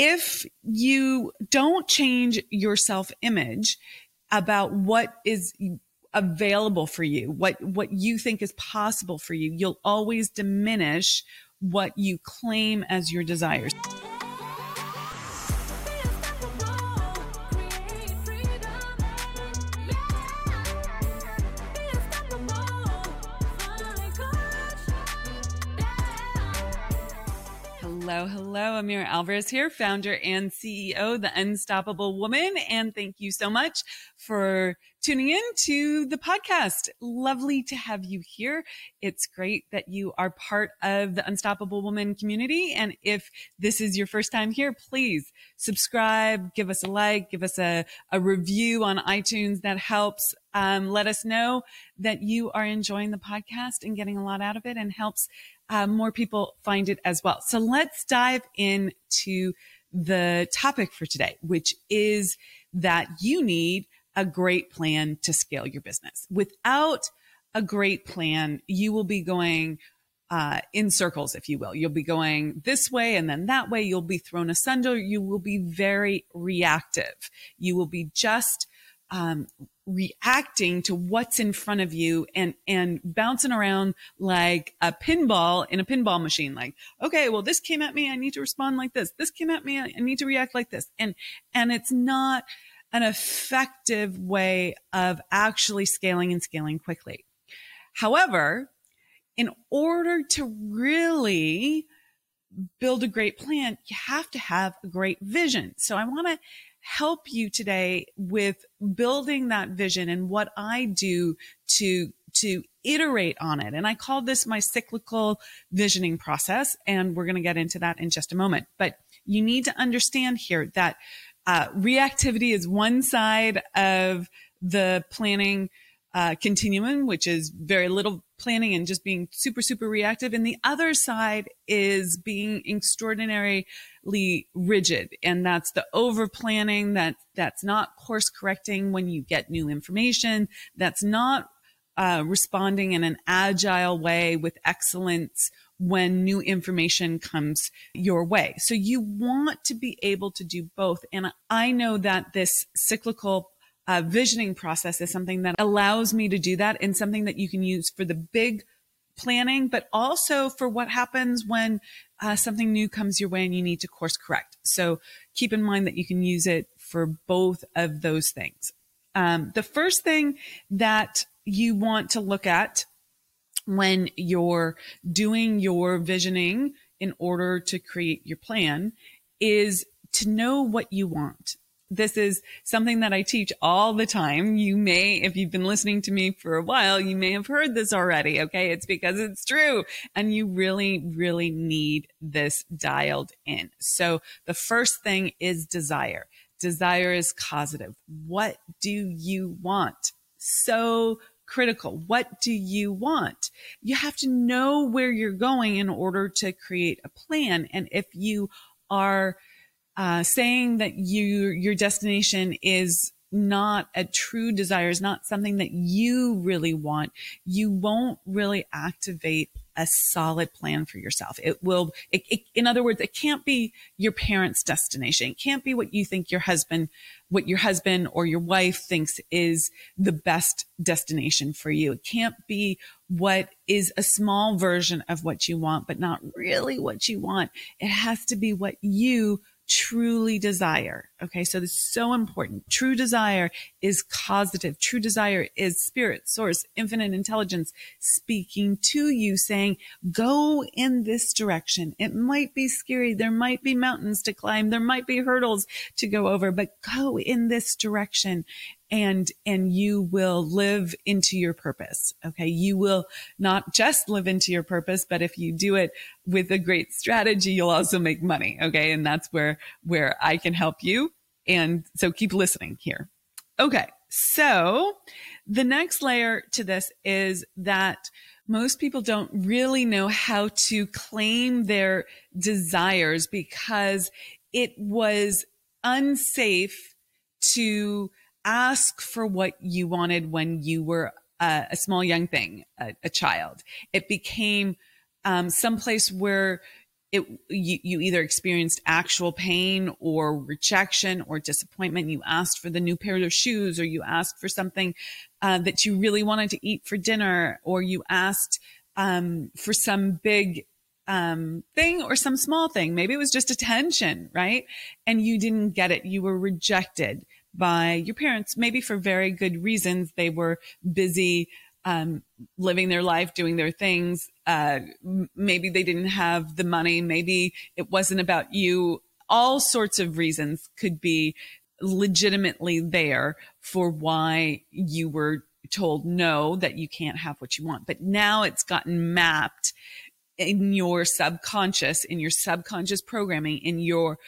if you don't change your self image about what is available for you, what, what you think is possible for you, you'll always diminish what you claim as your desires. Hello, hello. Amira Alvarez here, founder and CEO, The Unstoppable Woman. And thank you so much for tuning in to the podcast. Lovely to have you here. It's great that you are part of the Unstoppable Woman community. And if this is your first time here, please subscribe, give us a like, give us a, a review on iTunes. That helps. Um, let us know that you are enjoying the podcast and getting a lot out of it and helps uh, more people find it as well. So let's dive into the topic for today, which is that you need a great plan to scale your business. Without a great plan, you will be going uh, in circles, if you will. You'll be going this way and then that way. You'll be thrown asunder. You will be very reactive. You will be just um, reacting to what's in front of you and and bouncing around like a pinball in a pinball machine. Like okay well this came at me. I need to respond like this. This came at me. I need to react like this. And and it's not an effective way of actually scaling and scaling quickly. However in order to really build a great plan you have to have a great vision. So i want to help you today with building that vision and what I do to to iterate on it. And I call this my cyclical visioning process. And we're going to get into that in just a moment. But you need to understand here that uh, reactivity is one side of the planning uh, continuum, which is very little planning and just being super, super reactive. And the other side is being extraordinarily rigid. And that's the over planning that that's not course correcting when you get new information. That's not uh, responding in an agile way with excellence when new information comes your way. So you want to be able to do both. And I know that this cyclical uh, visioning process is something that allows me to do that and something that you can use for the big planning, but also for what happens when uh, something new comes your way and you need to course correct. So keep in mind that you can use it for both of those things. Um, the first thing that you want to look at when you're doing your visioning in order to create your plan is to know what you want this is something that I teach all the time. You may, if you've been listening to me for a while, you may have heard this already. Okay. It's because it's true. And you really, really need this dialed in. So the first thing is desire. Desire is causative. What do you want? So critical. What do you want? You have to know where you're going in order to create a plan. And if you are uh, saying that you your destination is not a true desire, is not something that you really want, you won't really activate a solid plan for yourself. It will, it, it, in other words, it can't be your parents' destination. It can't be what you think your husband, what your husband or your wife thinks is the best destination for you. It can't be what is a small version of what you want, but not really what you want. It has to be what you truly desire. Okay. So this is so important. True desire is causative. True desire is spirit, source, infinite intelligence speaking to you saying, go in this direction. It might be scary. There might be mountains to climb. There might be hurdles to go over, but go in this direction and and you will live into your purpose okay? You will not just live into your purpose but if you do it with a great strategy you'll also make money okay? And that's where where i can help you. And so keep listening here. Okay so the next layer to this is that most people don't really know how to claim their desires because it was unsafe to ask for what you wanted when you were a, a small young thing, a, a, child. It became um, someplace where it you, you either experienced actual pain or rejection or disappointment. You asked for the new pair of shoes or you asked for something uh, that you really wanted to eat for dinner or you asked um, for some big um, thing or some small thing. Maybe it was just attention right? And you didn't get it. You were rejected by your parents maybe for very good reasons they were busy um, living their life, doing their things. Uh, maybe they didn't have the money. Maybe it wasn't about you. All sorts of reasons could be legitimately there for why you were told no, that you can't have what you want. But now it's gotten mapped in your subconscious, in your subconscious programming, in your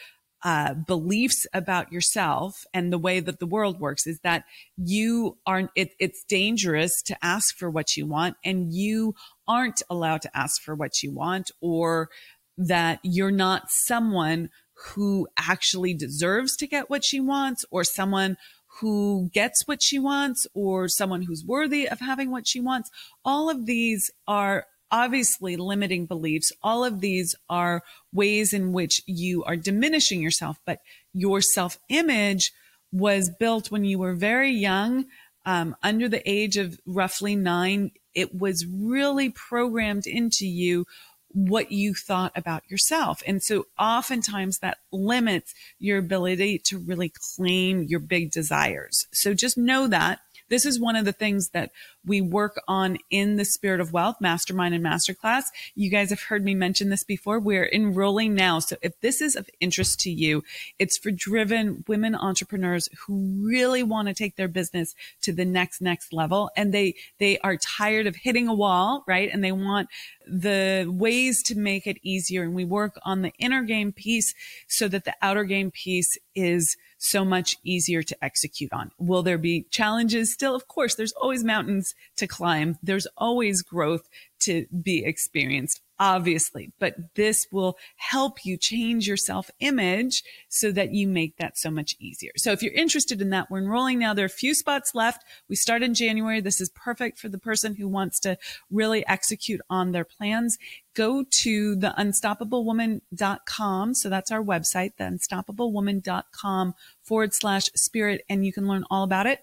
uh, beliefs about yourself and the way that the world works is that you aren't, it, it's dangerous to ask for what you want and you aren't allowed to ask for what you want or that you're not someone who actually deserves to get what she wants or someone who gets what she wants or someone who's worthy of having what she wants. All of these are obviously limiting beliefs. All of these are ways in which you are diminishing yourself, but your self image was built when you were very young, um, under the age of roughly nine. It was really programmed into you what you thought about yourself. And so oftentimes that limits your ability to really claim your big desires. So just know that this is one of the things that we work on in the Spirit of Wealth Mastermind and Masterclass. You guys have heard me mention this before. We're enrolling now. So if this is of interest to you, it's for driven women entrepreneurs who really want to take their business to the next, next level. And they, they are tired of hitting a wall, right? And they want the ways to make it easier. And we work on the inner game piece so that the outer game piece is so much easier to execute on. Will there be challenges still? Of course, there's always mountains to climb. There's always growth to be experienced obviously, but this will help you change your self image so that you make that so much easier. So if you're interested in that, we're enrolling now. There are a few spots left. We start in January. This is perfect for the person who wants to really execute on their plans. Go to the unstoppablewoman.com. So that's our website, the unstoppablewoman.com forward slash spirit. And you can learn all about it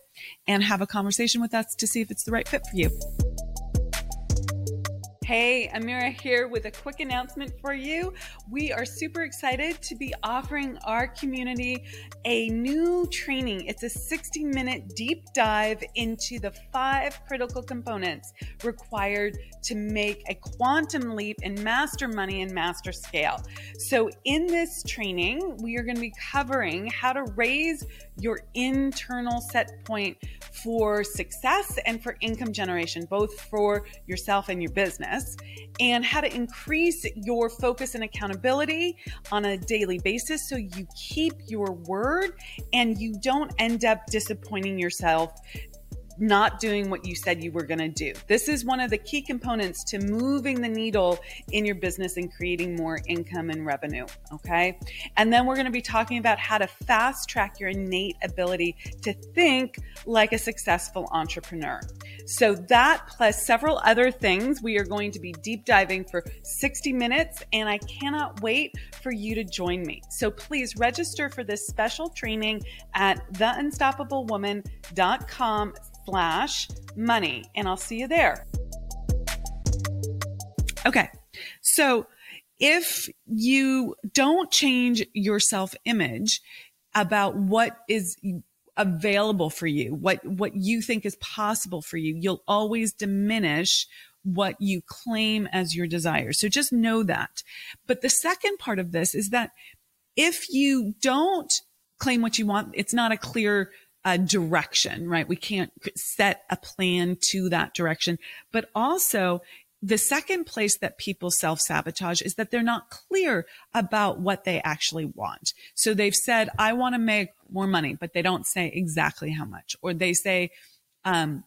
and have a conversation with us to see if it's the right fit for you. Hey, Amira here with a quick announcement for you. We are super excited to be offering our community a new training. It's a 60 minute deep dive into the five critical components required to make a quantum leap and master money and master scale. So, in this training, we are going to be covering how to raise your internal set point for success and for income generation, both for yourself and your business, and how to increase your focus and accountability on a daily basis so you keep your word and you don't end up disappointing yourself not doing what you said you were going to do. This is one of the key components to moving the needle in your business and creating more income and revenue. Okay. And then we're going to be talking about how to fast track your innate ability to think like a successful entrepreneur. So that plus several other things, we are going to be deep diving for 60 minutes and I cannot wait for you to join me. So please register for this special training at theunstoppablewoman.com slash money. And I'll see you there. Okay. So if you don't change your self image about what is available for you, what, what you think is possible for you, you'll always diminish what you claim as your desire. So just know that. But the second part of this is that if you don't claim what you want, it's not a clear a direction, right? We can't set a plan to that direction. But also, the second place that people self sabotage is that they're not clear about what they actually want. So they've said, I want to make more money, but they don't say exactly how much. Or they say um,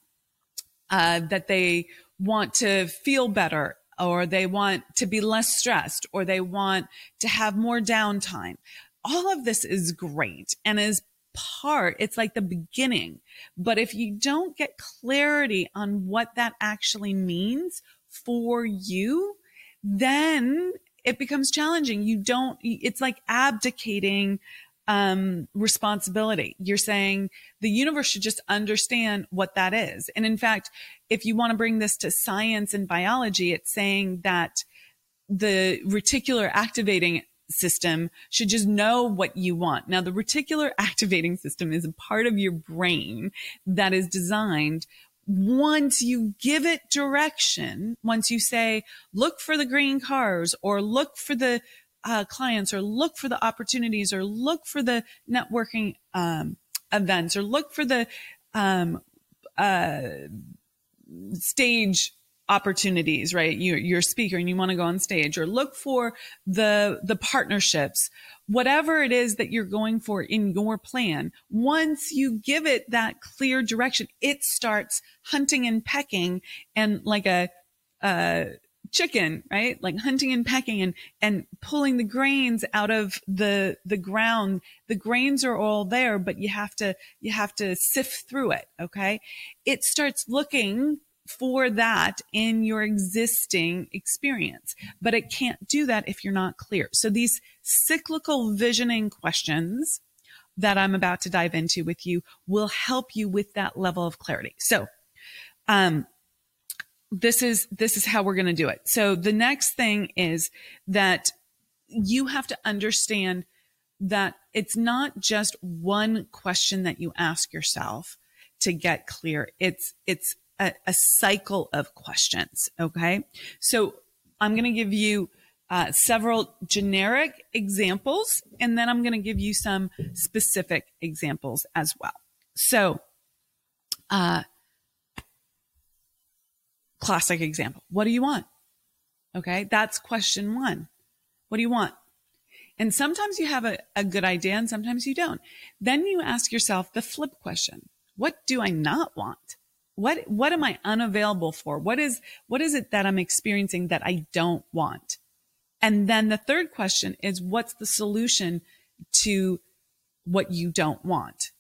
uh, that they want to feel better, or they want to be less stressed, or they want to have more downtime. All of this is great and is part. It's like the beginning. But if you don't get clarity on what that actually means for you, then it becomes challenging. You don't, it's like abdicating um, responsibility. You're saying the universe should just understand what that is. And in fact, if you want to bring this to science and biology, it's saying that the reticular activating system should just know what you want. Now, the reticular activating system is a part of your brain that is designed once you give it direction, once you say, look for the green cars or look for the uh, clients or look for the opportunities or look for the networking um, events or look for the um, uh, stage opportunities, right? You're, you're a speaker and you want to go on stage or look for the, the partnerships, whatever it is that you're going for in your plan. Once you give it that clear direction, it starts hunting and pecking and like a, uh, chicken, right? Like hunting and pecking and, and pulling the grains out of the, the ground. The grains are all there, but you have to, you have to sift through it. Okay. It starts looking for that in your existing experience, but it can't do that if you're not clear. So these cyclical visioning questions that I'm about to dive into with you will help you with that level of clarity. So, um, this is, this is how we're going to do it. So the next thing is that you have to understand that it's not just one question that you ask yourself to get clear. It's, it's a, a cycle of questions. Okay. So I'm going to give you uh, several generic examples, and then I'm going to give you some specific examples as well. So, uh, classic example. What do you want? Okay. That's question one. What do you want? And sometimes you have a, a good idea and sometimes you don't. Then you ask yourself the flip question. What do I not want? What, what am I unavailable for? What is, what is it that I'm experiencing that I don't want? And then the third question is what's the solution to what you don't want?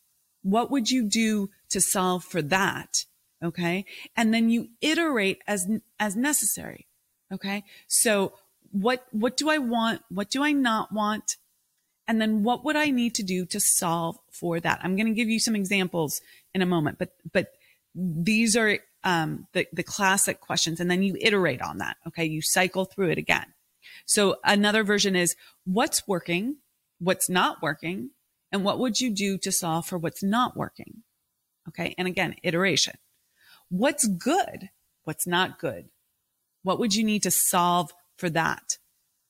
What would you do to solve for that? Okay. And then you iterate as, as necessary. Okay. So what, what do I want? What do I not want? And then what would I need to do to solve for that? I'm going to give you some examples in a moment, but, but these are um, the, the classic questions. And then you iterate on that. Okay. You cycle through it again. So another version is what's working, what's not working, and what would you do to solve for what's not working? Okay. And again, iteration. What's good? What's not good? What would you need to solve for that?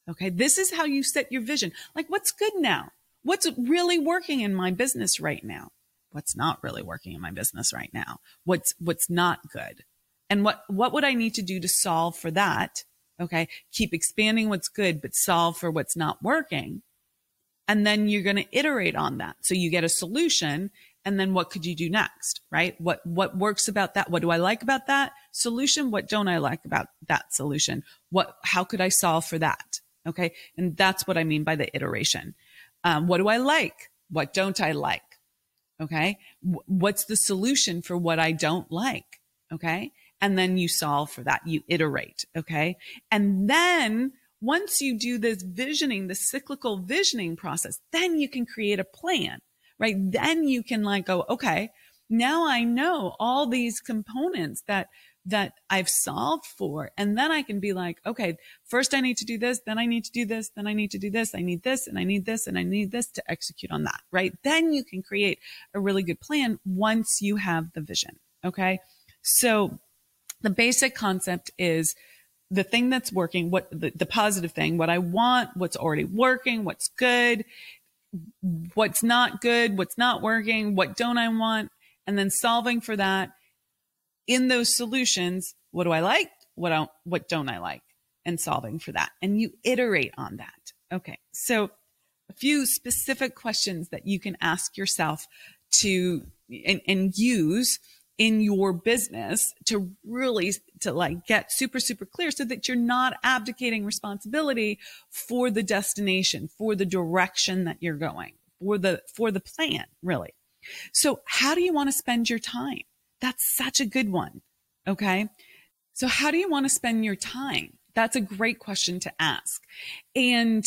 Okay. This is how you set your vision. Like what's good now? What's really working in my business right now? What's not really working in my business right now? What's, what's not good? And what, what would I need to do to solve for that? Okay. Keep expanding what's good, but solve for what's not working. And then you're going to iterate on that. So you get a solution. And then what could you do next? Right? What, what works about that? What do I like about that solution? What don't I like about that solution? What, how could I solve for that? Okay. And that's what I mean by the iteration. Um, what do I like? What don't I like? Okay. what's the solution for what I don't like? Okay. And then you solve for that. You iterate. Okay. And then once you do this visioning, the cyclical visioning process, then you can create a plan, right? Then you can like go, okay, now I know all these components that that I've solved for. And then I can be like, okay, first I need to do this, then I need to do this, then I need to do this, I need this, and I need this, and I need this to execute on that, right? Then you can create a really good plan once you have the vision. Okay. So the basic concept is the thing that's working, what the, the positive thing, what I want, what's already working, what's good, what's not good, what's not working, what don't I want, and then solving for that in those solutions, what do I like? What don't, what don't I like? And solving for that. And you iterate on that. Okay. So a few specific questions that you can ask yourself to and, and use in your business to really to like get super super clear so that you're not abdicating responsibility for the destination for the direction that you're going for the for the plan really so how do you want to spend your time that's such a good one. Okay. So how do you want to spend your time? That's a great question to ask. And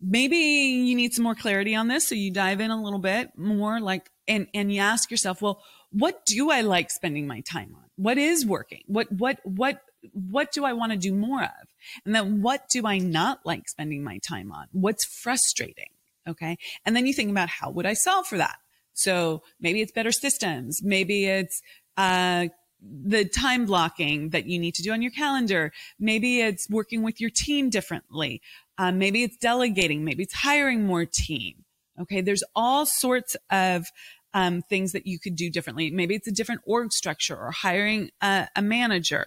maybe you need some more clarity on this. So you dive in a little bit more like, and, and you ask yourself, well, what do I like spending my time on? What is working? What, what, what, what do I want to do more of? And then what do I not like spending my time on? What's frustrating? Okay. And then you think about how would I solve for that? So maybe it's better systems. Maybe it's, uh, the time blocking that you need to do on your calendar. Maybe it's working with your team differently. Um, maybe it's delegating. Maybe it's hiring more team. Okay. There's all sorts of um, things that you could do differently. Maybe it's a different org structure or hiring a, a manager.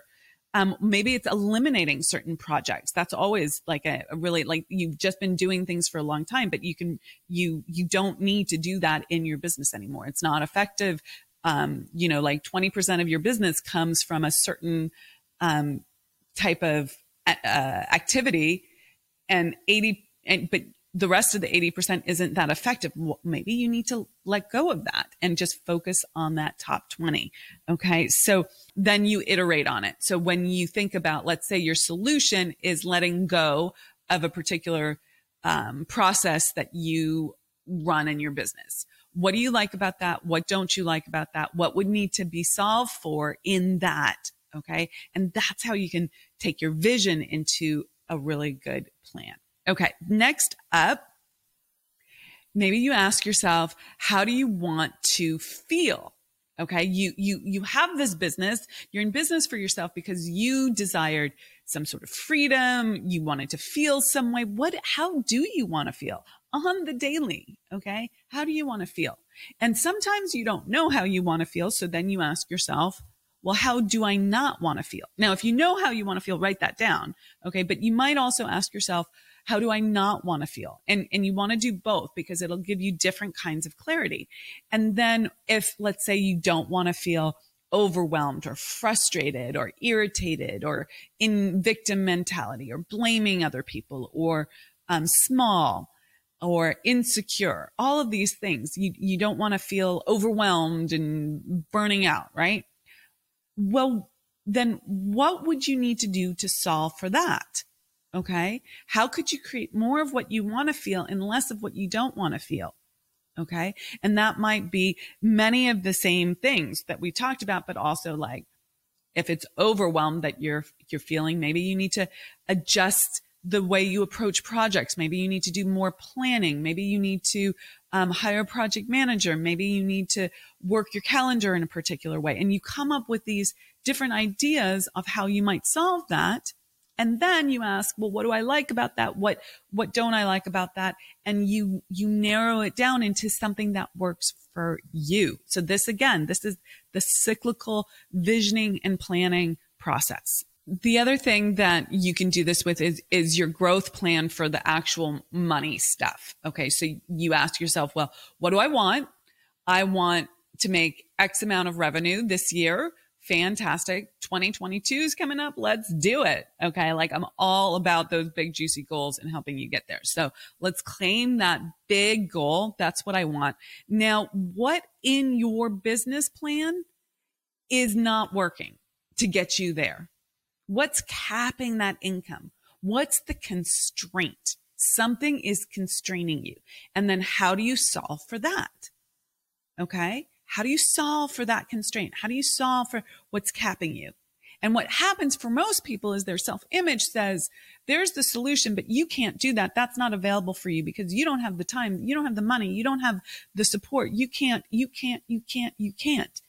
Um, maybe it's eliminating certain projects. That's always like a, a, really like you've just been doing things for a long time, but you can you you don't need to do that in your business anymore. It's not effective um, you know, like 20% of your business comes from a certain um, type of uh, activity and 80, and, but the rest of the 80% isn't that effective. Well, maybe you need to let go of that and just focus on that top 20. Okay. So then you iterate on it. So when you think about, let's say your solution is letting go of a particular um, process that you run in your business what do you like about that? What don't you like about that? What would need to be solved for in that? Okay. And that's how you can take your vision into a really good plan. Okay. Next up, maybe you ask yourself, how do you want to feel? Okay. You, you, you have this business. You're in business for yourself because you desired some sort of freedom. You wanted to feel some way. What, how do you want to feel? On the daily. Okay. How do you want to feel? And sometimes you don't know how you want to feel. So then you ask yourself, well, how do I not want to feel? Now, if you know how you want to feel, write that down. Okay. But you might also ask yourself, how do I not want to feel? And, and you want to do both because it'll give you different kinds of clarity. And then if, let's say you don't want to feel overwhelmed or frustrated or irritated or in victim mentality or blaming other people or um, small, or insecure, all of these things. You, you don't want to feel overwhelmed and burning out, right? Well, then what would you need to do to solve for that? Okay. How could you create more of what you want to feel and less of what you don't want to feel? Okay. And that might be many of the same things that we talked about, but also like if it's overwhelmed that you're, you're feeling, maybe you need to adjust the way you approach projects. Maybe you need to do more planning. Maybe you need to um, hire a project manager. Maybe you need to work your calendar in a particular way. And you come up with these different ideas of how you might solve that. And then you ask, well, what do I like about that? What, what don't I like about that? And you, you narrow it down into something that works for you. So this again, this is the cyclical visioning and planning process. The other thing that you can do this with is, is your growth plan for the actual money stuff. Okay. So you ask yourself, well, what do I want? I want to make X amount of revenue this year. Fantastic. 2022 is coming up. Let's do it. Okay. Like I'm all about those big juicy goals and helping you get there. So let's claim that big goal. That's what I want. Now, what in your business plan is not working to get you there? What's capping that income? What's the constraint? Something is constraining you. And then how do you solve for that? Okay. How do you solve for that constraint? How do you solve for what's capping you? And what happens for most people is their self image says, there's the solution, but you can't do that. That's not available for you because you don't have the time. You don't have the money. You don't have the support. You can't, you can't, you can't, you can't.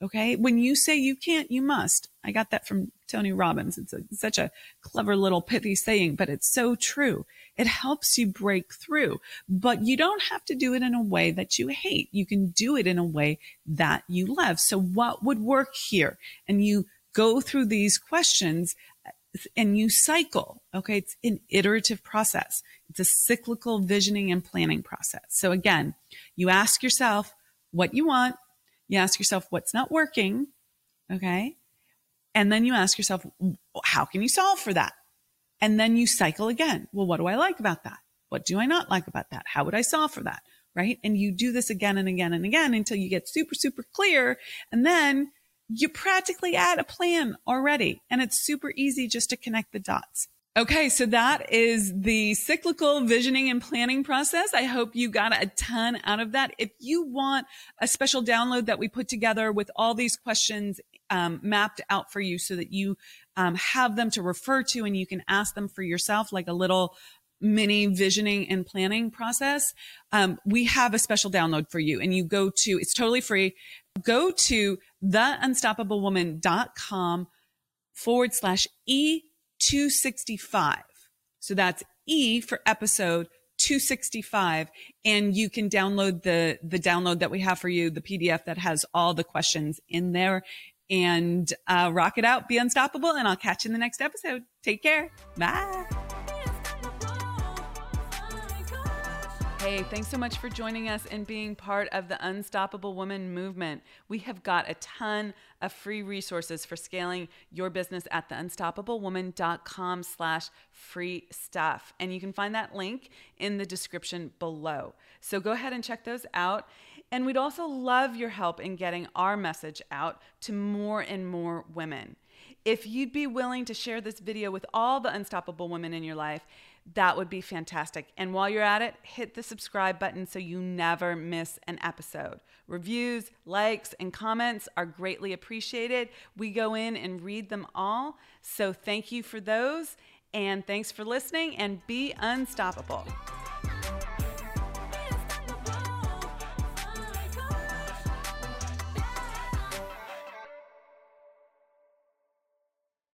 Okay. When you say you can't, you must. I got that from Tony Robbins. It's, a, such a clever little pithy saying, but it's so true. It helps you break through, but you don't have to do it in a way that you hate. You can do it in a way that you love. So what would work here? And you go through these questions uh, and you cycle. Okay. It's an iterative process. It's a cyclical visioning and planning process. So again, you ask yourself what you want you ask yourself what's not working. Okay. And then you ask yourself, how can you solve for that? And then you cycle again. Well, what do I like about that? What do I not like about that? How would I solve for that? Right. And you do this again and again and again until you get super, super clear. And then you practically add a plan already. And it's super easy just to connect the dots. Okay, so that is the cyclical visioning and planning process. I hope you got a ton out of that. If you want a special download that we put together with all these questions um, mapped out for you so that you um, have them to refer to and you can ask them for yourself, like a little mini visioning and planning process, um, we have a special download for you. And you go to, it's totally free. Go to theunstoppablewoman.com forward slash E265. So that's E for episode 265 and you can download the the download that we have for you the pdf that has all the questions in there. And uh, rock it out be unstoppable and i'll catch you in the next episode. Take care. Bye Hey, thanks so much for joining us and being part of the Unstoppable Woman movement. We have got a ton of free resources for scaling your business at theunstoppablewoman.com slash free stuff. And you can find that link in the description below. So go ahead and check those out. And we'd also love your help in getting our message out to more and more women. If you'd be willing to share this video with all the unstoppable women in your life, that would be fantastic. And while you're at it, hit the subscribe button so you never miss an episode. Reviews, likes, and comments are greatly appreciated. We go in and read them all. So thank you for those. And thanks for listening and be unstoppable.